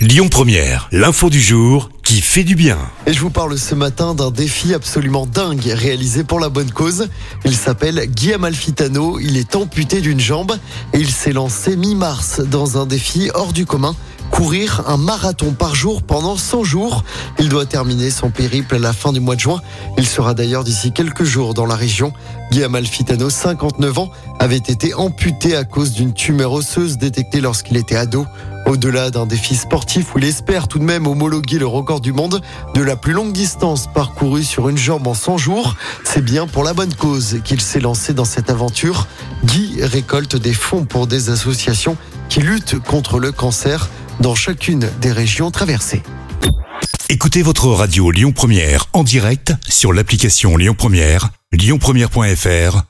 Lyon Première, l'info du jour qui fait du bien. Et je vous parle ce matin d'un défi absolument dingue réalisé pour la bonne cause. Il s'appelle Guillaume Alfitano, il est amputé d'une jambe et il s'est lancé mi-mars dans un défi hors du commun courir un marathon par jour pendant 100 jours. Il doit terminer son périple à la fin du mois de juin. Il sera d'ailleurs d'ici quelques jours dans la région. Guillaume Alfitano, 59 ans, avait été amputé à cause d'une tumeur osseuse détectée lorsqu'il était ado. Au-delà d'un défi sportif où il espère tout de même homologuer le record du monde de la plus longue distance parcourue sur une jambe en 100 jours, c'est bien pour la bonne cause qu'il s'est lancé dans cette aventure. Guy récolte des fonds pour des associations qui luttent contre le cancer dans chacune des régions traversées. Écoutez votre radio Lyon Première en direct sur l'application Lyon Première, lyonpremière.fr